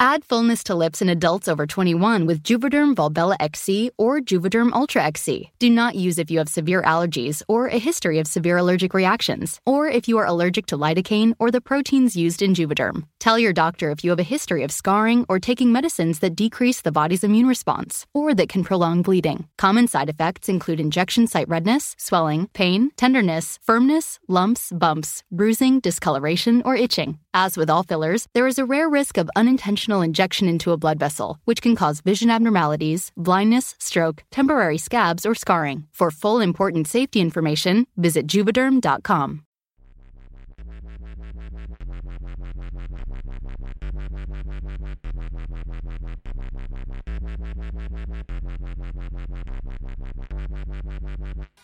Add fullness to lips in adults over 21 with Juvederm Volbella XC or Juvederm Ultra XC. Do not use if you have severe allergies or a history of severe allergic reactions, or if you are allergic to lidocaine or the proteins used in Juvederm. Tell your doctor if you have a history of scarring or taking medicines that decrease the body's immune response or that can prolong bleeding. Common side effects include injection site redness, swelling, pain, tenderness, firmness, lumps, bumps, bruising, discoloration, or itching. As with all fillers, there is a rare risk of unintentional injection into a blood vessel, which can cause vision abnormalities, blindness, stroke, temporary scabs, or scarring. For full important safety information, visit juvederm.com.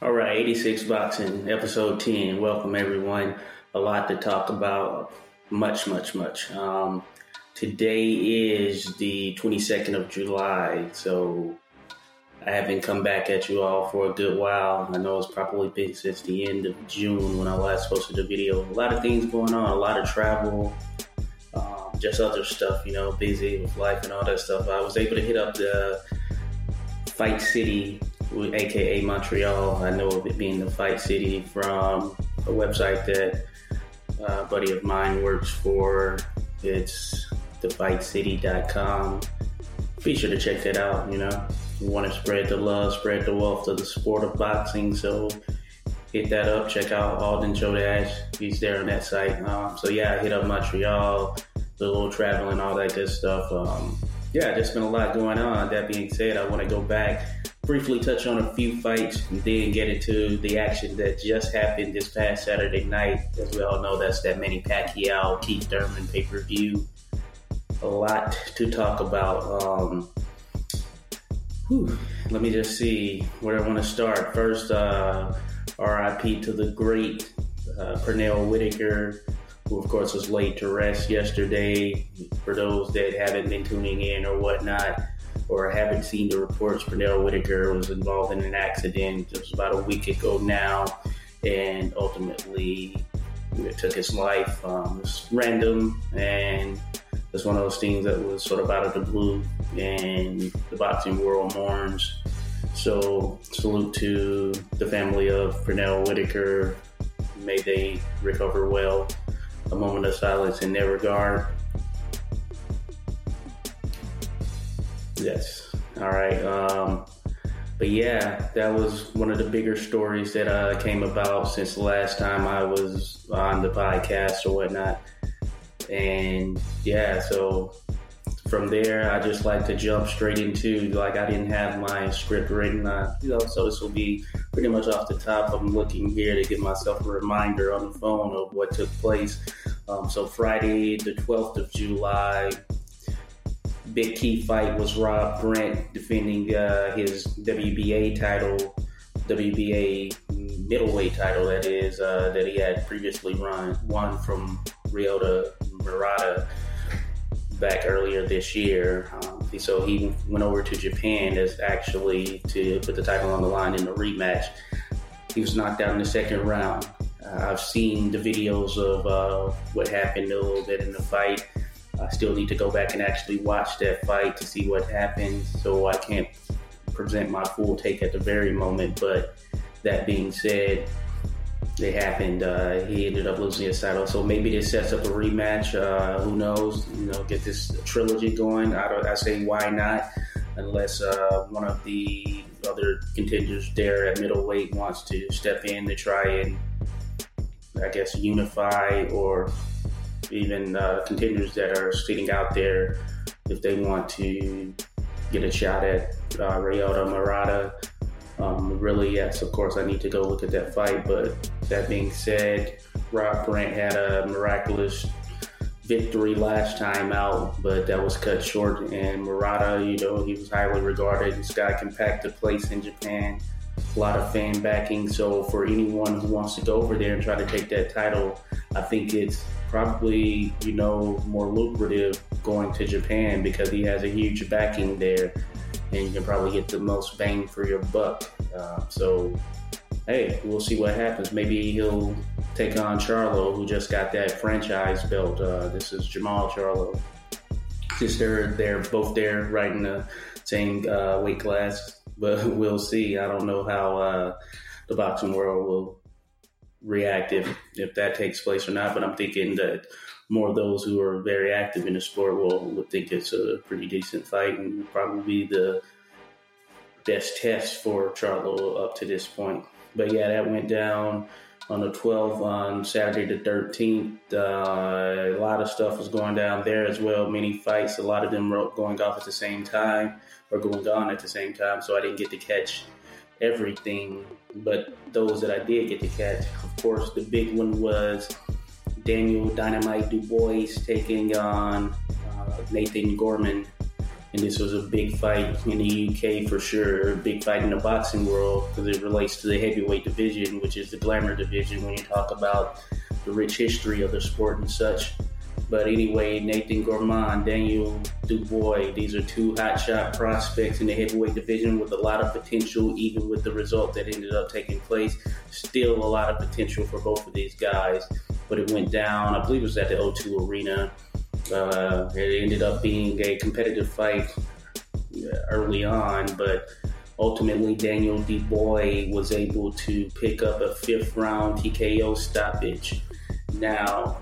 All right, 86 Boxing, episode 10. Welcome, everyone. A lot to talk about. Much, much, much. Um, today is the 22nd of July, so I haven't come back at you all for a good while. I know it's probably been since the end of June when I last posted a video. A lot of things going on, a lot of travel, um, just other stuff, you know, busy with life and all that stuff. I was able to hit up the Fight City, aka Montreal. I know of it being the Fight City from a website that a buddy of mine works for. It's thefightcity.com. Be sure to check that out. You know, you want to spread the love, spread the wealth of the sport of boxing. So hit that up. Check out Alden Chodash. He's there on that site. Um, so yeah, hit up Montreal, the little traveling, all that good stuff. Um, yeah, there's been a lot going on. That being said, I want to go back briefly touch on a few fights and then get into the action that just happened this past Saturday night. As we all know, that's that Manny Pacquiao Keith Thurman pay per view. A lot to talk about. Um, whew, let me just see where I want to start. First, uh, RIP to the great uh, Pernell Whitaker, who of course was laid to rest yesterday. For those that haven't been tuning in or whatnot or haven't seen the reports, Pernell Whitaker was involved in an accident just about a week ago now, and ultimately it took his life. Um, it was random, and it's one of those things that was sort of out of the blue, and the boxing world mourns. So, salute to the family of Pernell Whitaker. May they recover well. A moment of silence in their regard. Yes. All right. Um, but yeah, that was one of the bigger stories that uh, came about since the last time I was on the podcast or whatnot. And yeah, so from there, I just like to jump straight into like I didn't have my script written, uh, you know, so this will be pretty much off the top. I'm looking here to give myself a reminder on the phone of what took place. Um, so Friday, the 12th of July, big key fight was Rob Brant defending uh, his WBA title, WBA middleweight title that is uh, that he had previously run won from Rio Ryota Murata back earlier this year. Um, so he went over to Japan as actually to put the title on the line in the rematch. He was knocked out in the second round. Uh, I've seen the videos of uh, what happened a little bit in the fight. I still need to go back and actually watch that fight to see what happened, so I can't present my full take at the very moment. But that being said, it happened. Uh, he ended up losing his title, so maybe this sets up a rematch. Uh, who knows? You know, get this trilogy going. I, I say why not? Unless uh, one of the other contenders there at middleweight wants to step in to try and I guess, unify or even uh, contenders that are sitting out there if they want to get a shot at uh, Ryota Murata. Um, really, yes, of course, I need to go look at that fight. But that being said, Rob Brant had a miraculous victory last time out, but that was cut short. And Murata, you know, he was highly regarded. Guy can pack the place in Japan. A lot of fan backing. So for anyone who wants to go over there and try to take that title, I think it's probably, you know, more lucrative going to Japan because he has a huge backing there and you can probably get the most bang for your buck. Uh, so hey, we'll see what happens. Maybe he'll take on Charlo, who just got that franchise belt. Uh, this is Jermall Charlo. Just they're they're both there, right in the same uh, weight class, but we'll see. I don't know how uh, the boxing world will react if if that takes place or not. But I'm thinking that more of those who are very active in the sport will, will think it's a pretty decent fight and probably the best test for Charlo up to this point. But yeah, that went down on the 12th on Saturday the 13th. Uh, a lot of stuff was going down there as well. Many fights, a lot of them were going off at the same time or going on at the same time. So I didn't get to catch everything, but those that I did get to catch, of course, the big one was Daniel Dynamite Dubois taking on uh, Nathan Gorman and this was a big fight in the UK for sure, a big fight in the boxing world because it relates to the heavyweight division, which is the glamour division when you talk about the rich history of the sport and such. But anyway, Nathan Gorman, Daniel Dubois, these are two hotshot prospects in the heavyweight division with a lot of potential, even with the result that ended up taking place. Still a lot of potential for both of these guys. But it went down, I believe it was at the O2 Arena uh, it ended up being a competitive fight early on, but ultimately Daniel Dubois was able to pick up a fifth round TKO stoppage. Now,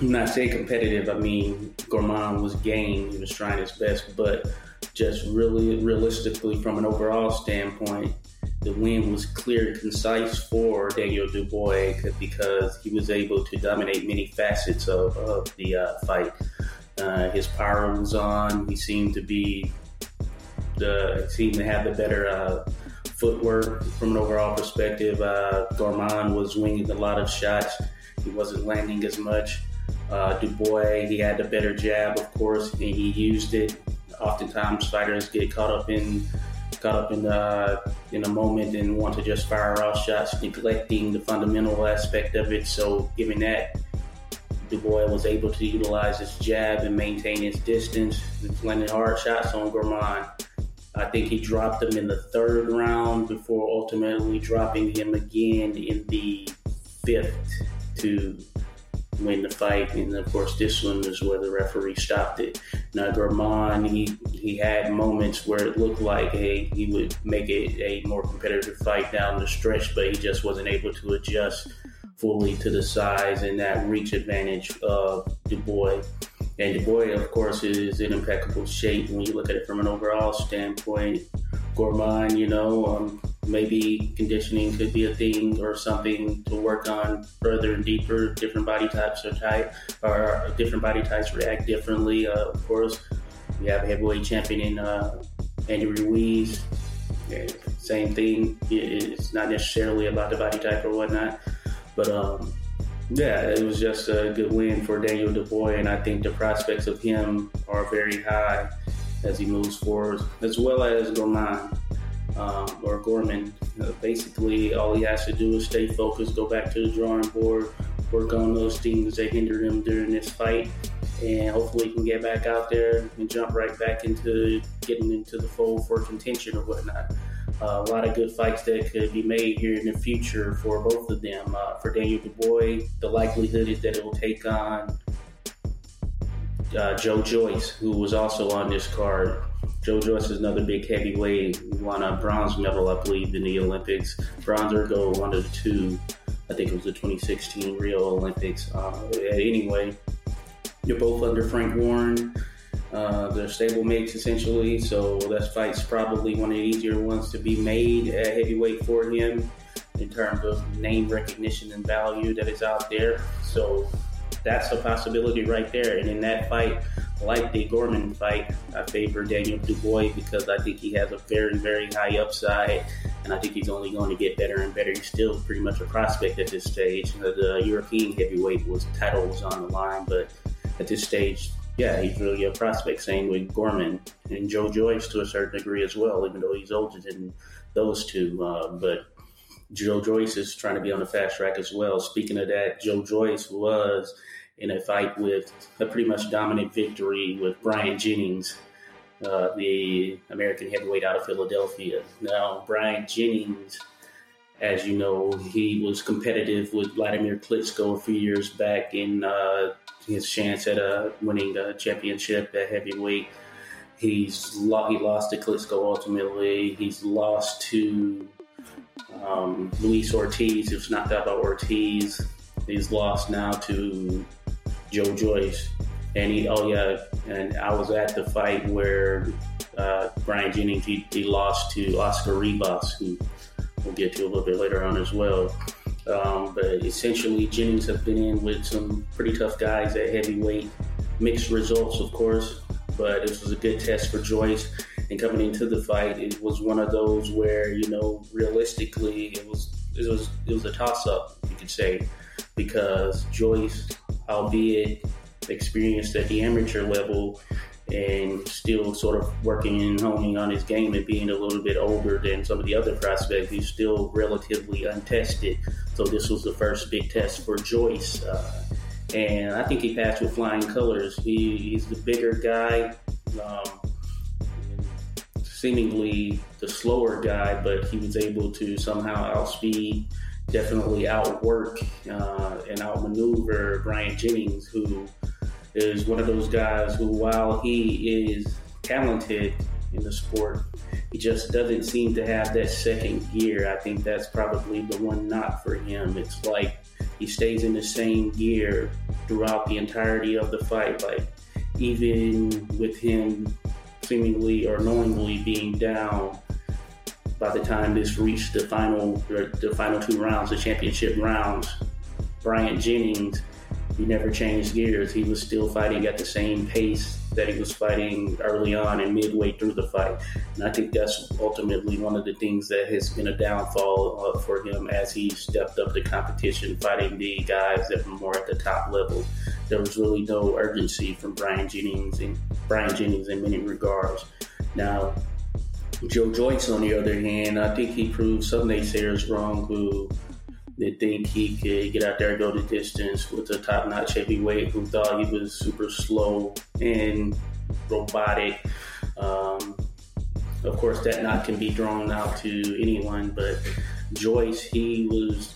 I'm not saying competitive, I mean, Gorman was game, he was trying his best, but just really realistically, from an overall standpoint, the win was clear and concise for Daniel Dubois because he was able to dominate many facets of, of the uh, fight. Uh, his power was on. He seemed to be the seemed to have the better uh, footwork from an overall perspective. Uh, Gorman was winging a lot of shots. He wasn't landing as much. Uh, Dubois, he had the better jab, of course, and he used it. Oftentimes, fighters get caught up in up in the in a moment and want to just fire off shots, neglecting the fundamental aspect of it. So, given that, Dubois was able to utilize his jab and maintain his distance, landing hard shots on Gorman. I think he dropped him in the third round before ultimately dropping him again in the fifth to win the fight. And of course, this one is where the referee stopped it. Now, Gorman, he, he had moments where it looked like hey, he would make it a more competitive fight down the stretch, but he just wasn't able to adjust fully to the size and that reach advantage of Dubois. And Dubois, of course, is in impeccable shape when you look at it from an overall standpoint. Gorman, you know, um, maybe conditioning could be a thing or something to work on further and deeper. Different body types are type or different body types react differently. Uh, of course, we have heavyweight champion in uh, Andy Ruiz. Yeah, same thing. It's not necessarily about the body type or whatnot, but um, yeah, it was just a good win for Daniel Dubois, and I think the prospects of him are very high as he moves forward, as well as Gorman um, or Gorman. Uh, basically, all he has to do is stay focused, go back to the drawing board, work on those things that hindered him during this fight, and hopefully he can get back out there and jump right back into getting into the fold for contention or whatnot. Uh, a lot of good fights that could be made here in the future for both of them. Uh, for Daniel Dubois, the likelihood is that it will take on uh, Joe Joyce, who was also on this card. Joe Joyce is another big heavyweight. He won a bronze medal, I believe, in the Olympics. Bronze or gold, one of the two. I think it was the 2016 Rio Olympics. Uh, anyway, they're both under Frank Warren. Uh, they're stable mates essentially, so that fight's probably one of the easier ones to be made at heavyweight for him. in terms of name recognition and value that is out there. So that's a possibility right there. And in that fight, like the Gorman fight, I favor Daniel Dubois because I think he has a very, very high upside, and I think he's only going to get better and better. He's still pretty much a prospect at this stage. The European heavyweight was title was on the line, but at this stage, yeah, he's really a prospect. Same with Gorman and Joe Joyce to a certain degree as well, even though he's older than those two. Uh, but Joe Joyce is trying to be on the fast track as well. Speaking of that, Joe Joyce was in a fight with a pretty much dominant victory with Bryant Jennings, uh, the American heavyweight out of Philadelphia. Now, Bryant Jennings, as you know, he was competitive with Vladimir Klitschko a few years back in uh, his chance at uh, winning the championship at heavyweight. He's lo- he lost to Klitschko ultimately. He's lost to um, Luis Ortiz. He was knocked out by Ortiz. He's lost now to Joe Joyce. And he, oh yeah, and I was at the fight where uh, Bryant Jennings he, he lost to Oscar Rivas, who we'll get to a little bit later on as well. Um, but essentially, Jennings have been in with some pretty tough guys at heavyweight. Mixed results, of course, but this was a good test for Joyce. And coming into the fight, it was one of those where you know, realistically, it was it was it was a toss up, you could say, because Joyce albeit experienced at the amateur level and still sort of working and honing on his game and being a little bit older than some of the other prospects. He's still relatively untested. So this was the first big test for Joyce. Uh, and I think he passed with flying colors. He, he's the bigger guy, um, seemingly the slower guy, but he was able to somehow outspeed definitely outwork uh, and outmaneuver Bryant Jennings, who is one of those guys who, while he is talented in the sport, he just doesn't seem to have that second gear. I think that's probably the one knock for him. It's like he stays in the same gear throughout the entirety of the fight. Like even with him seemingly or knowingly being down by the time this reached the final the final two rounds, the championship rounds, Bryant Jennings, he never changed gears. He was still fighting at the same pace that he was fighting early on and midway through the fight. And I think that's ultimately one of the things that has been a downfall uh, for him as he stepped up the competition, fighting the guys that were more at the top level. There was really no urgency from Bryant Jennings and Bryant Jennings in many regards. Now, Joe Joyce, on the other hand, I think he proved some naysayers wrong who they think he could get out there and go the distance with a top notch heavyweight who thought he was super slow and robotic. Um, of course, that knock can be drawn out to anyone, but Joyce, he was,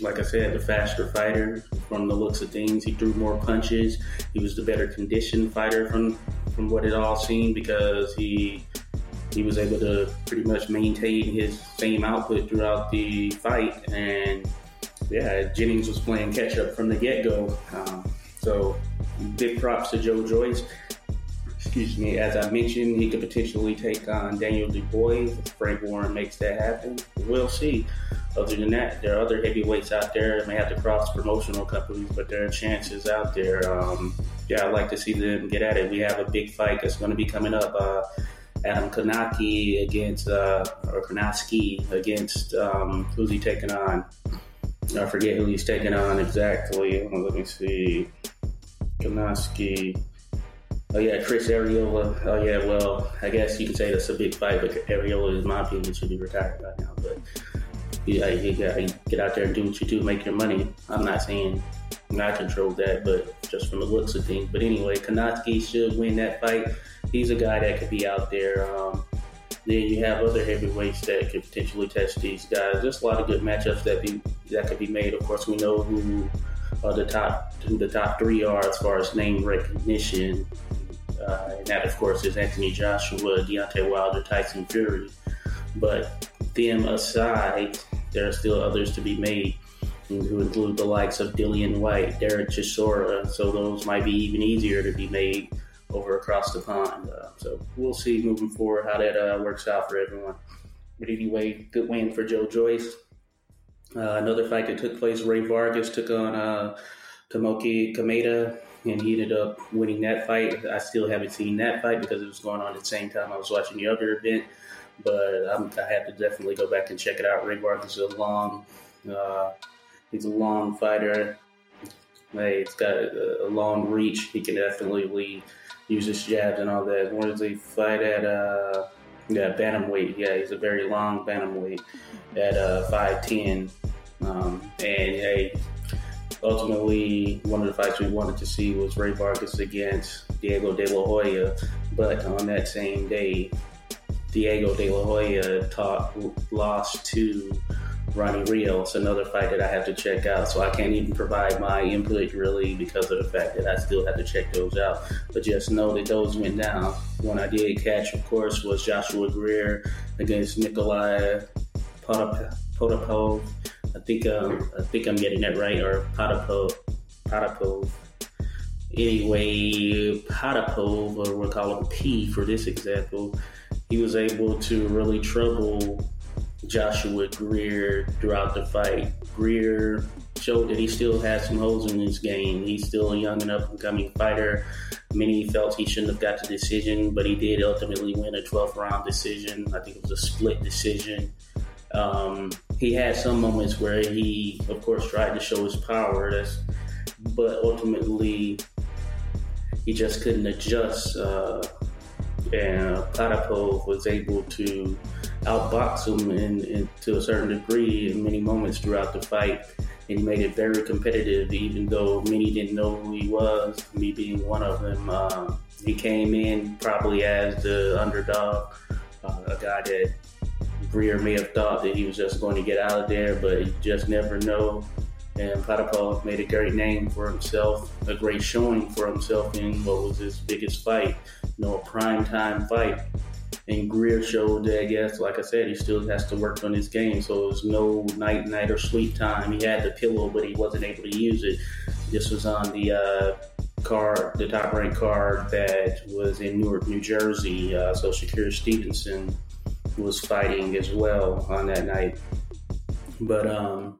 like I said, the faster fighter from the looks of things. He threw more punches. He was the better conditioned fighter from from what it all seemed because he he was able to pretty much maintain his same output throughout the fight. And yeah, Jennings was playing catch up from the get go. Um, so big props to Joe Joyce. Excuse me. As I mentioned, he could potentially take on Daniel Dubois if Frank Warren makes that happen. We'll see. Other than that, there are other heavyweights out there. It may have to cross promotional companies, but there are chances out there. Um, yeah, I'd like to see them get at it. We have a big fight that's going to be coming up. Uh, Adam Kownacki against uh, or Kownacki against um, who's he taking on? I forget who he's taking on exactly. Let me see. Kownacki. Oh yeah, Chris Arreola. Oh yeah, well, I guess you could say that's a big fight, but Arreola, in my opinion, should be retired right now. But yeah, you gotta get out there and do what you do, make your money. I'm not saying I control that, but just from the looks of things. But anyway, Kownacki should win that fight he's a guy that could be out there. Um, then you have other heavyweights that could potentially test these guys. There's a lot of good matchups that be that could be made. Of course, we know who uh, the top who the top three are as far as name recognition, uh, and that of course is Anthony Joshua, Deontay Wilder, Tyson Fury. But them aside, there are still others to be made, who include the likes of Dillian Whyte, Derek Chisora. So those might be even easier to be made over across the pond. Uh, so we'll see moving forward how that uh, works out for everyone. But anyway, good win for Joe Joyce. Uh, another fight that took place, Rey Vargas took on uh, Kameda, and he ended up winning that fight. I still haven't seen that fight because it was going on at the same time I was watching the other event, but I'm, i have to definitely go back and check it out. Rey Vargas is a long, uh, he's a long fighter. Hey, it's got a, a, long reach. He can definitely use his jabs and all that. Where does he fight at? Uh, yeah, bantamweight. Yeah, he's a very long bantamweight at uh, 5'10. Um, and hey, ultimately, one of the fights we wanted to see was Rey Vargas against Diego De La Hoya. But on that same day, Diego De La Hoya taught, lost to Ronnie Rios, another fight that I have to check out. So I can't even provide my input really because of the fact that I still have to check those out. But just know that those went down. One I did catch, of course, was Joshua Greer against Nikolai Potapov. I think um, I think I'm getting that right, or Potapov. Potapov. Anyway, Potapov, or we'll call him P for this example, he was able to really trouble Joshua Greer throughout the fight. Greer showed that he still has some holes in his game. He's still a young and up and coming fighter. Many felt he shouldn't have got the decision, but he did ultimately win a 12th round decision. I think it was a split decision. Um, he had some moments where he, of course, tried to show his power. That's, but ultimately, he just couldn't adjust. Uh, and Potapov was able to outbox him in, in, to a certain degree in many moments throughout the fight. And he made it very competitive, even though many didn't know who he was, me being one of them. Uh, he came in probably as the underdog, uh, a guy that Greer may have thought that he was just going to get out of there, but you just never know. And Potapov made a great name for himself, a great showing for himself in what was his biggest fight, you know, a prime time fight. And Greer showed that, guess, like I said, he still has to work on his game. So it was no night, night, or sleep time. He had the pillow, but he wasn't able to use it. This was on the uh, card, the top ranked card that was in Newark, New Jersey. Uh, so Shakur Stevenson was fighting as well on that night. But um,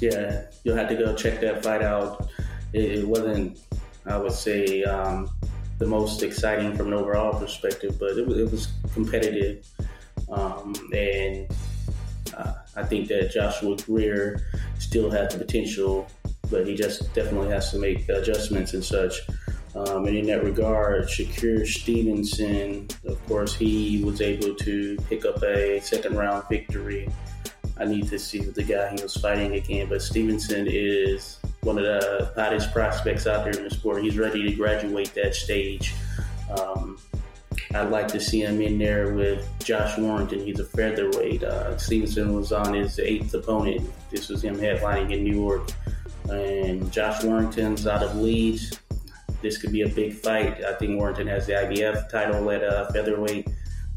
yeah, you'll have to go check that fight out. It, it wasn't, I would say, um, the most exciting from an overall perspective, but it was, it was competitive. Um, and uh, I think that Joshua Greer still has the potential, but he just definitely has to make adjustments and such. Um, and in that regard, Shakur Stevenson, of course, he was able to pick up a second round victory I need to see the guy he was fighting again. But Stevenson is one of the hottest prospects out there in the sport. He's ready to graduate that stage. Um, I'd like to see him in there with Josh Warrington. He's a featherweight. Uh, Stevenson was on his eighth opponent. This was him headlining in New York. And Josh Warrington's out of Leeds. This could be a big fight. I think Warrington has the IBF title at uh, featherweight.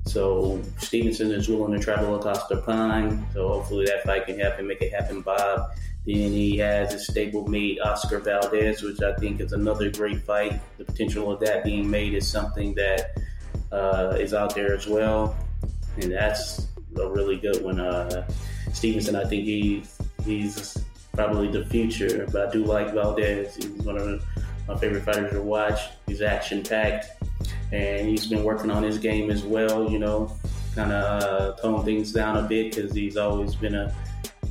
So Stevenson is willing to travel across the pond. So hopefully that fight can happen, make it happen, Bob. Then he has a stablemate Oscar Valdez, which I think is another great fight. The potential of that being made is something that uh, is out there as well, and that's a really good one. Uh, Stevenson, I think he's he's probably the future, but I do like Valdez. He's one of my favorite fighters to watch. He's action packed and he's been working on his game as well. You know, kind of uh, tone things down a bit because he's always been a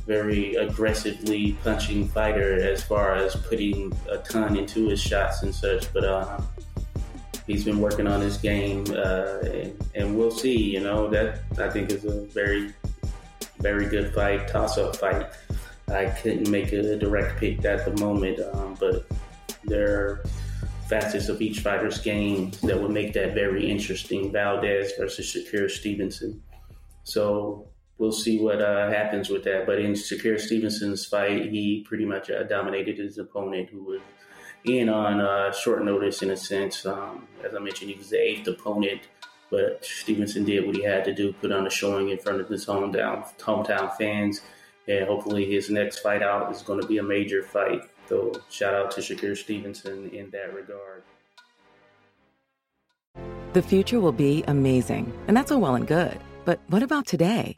very aggressively punching fighter as far as putting a ton into his shots and such. But uh, he's been working on his game, uh, and, and, we'll see. You know, that I think is a very, very good fight, toss-up fight. I couldn't make a direct pick at the moment, um, but there facets of each fighter's game that would make that very interesting. Valdez versus Shakur Stevenson. So we'll see what uh, happens with that. But in Shakur Stevenson's fight, he pretty much uh, dominated his opponent, who was in on uh, short notice in a sense. Um, as I mentioned, he was the eighth opponent. But Stevenson did what he had to do, put on a showing in front of his hometown hometown fans, and hopefully his next fight out is going to be a major fight. So shout out to Shakur Stevenson in that regard. The future will be amazing, and that's all well and good. But what about today?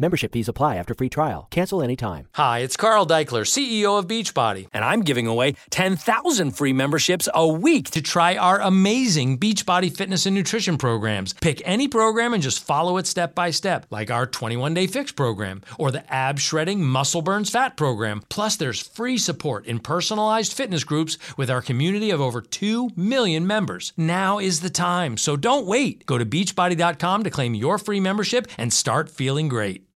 Membership fees apply after free trial. Cancel anytime. Hi, it's Carl Daikeler, CEO of Beachbody, and I'm giving away 10,000 free memberships a week to try our amazing Beachbody fitness and nutrition programs. Pick any program and just follow it step by step, like our 21 day fix program or the ab shredding muscle burns fat program. Plus, there's free support in personalized fitness groups with our community of over 2 million members. Now is the time, so don't wait. Go to beachbody.com to claim your free membership and start feeling great.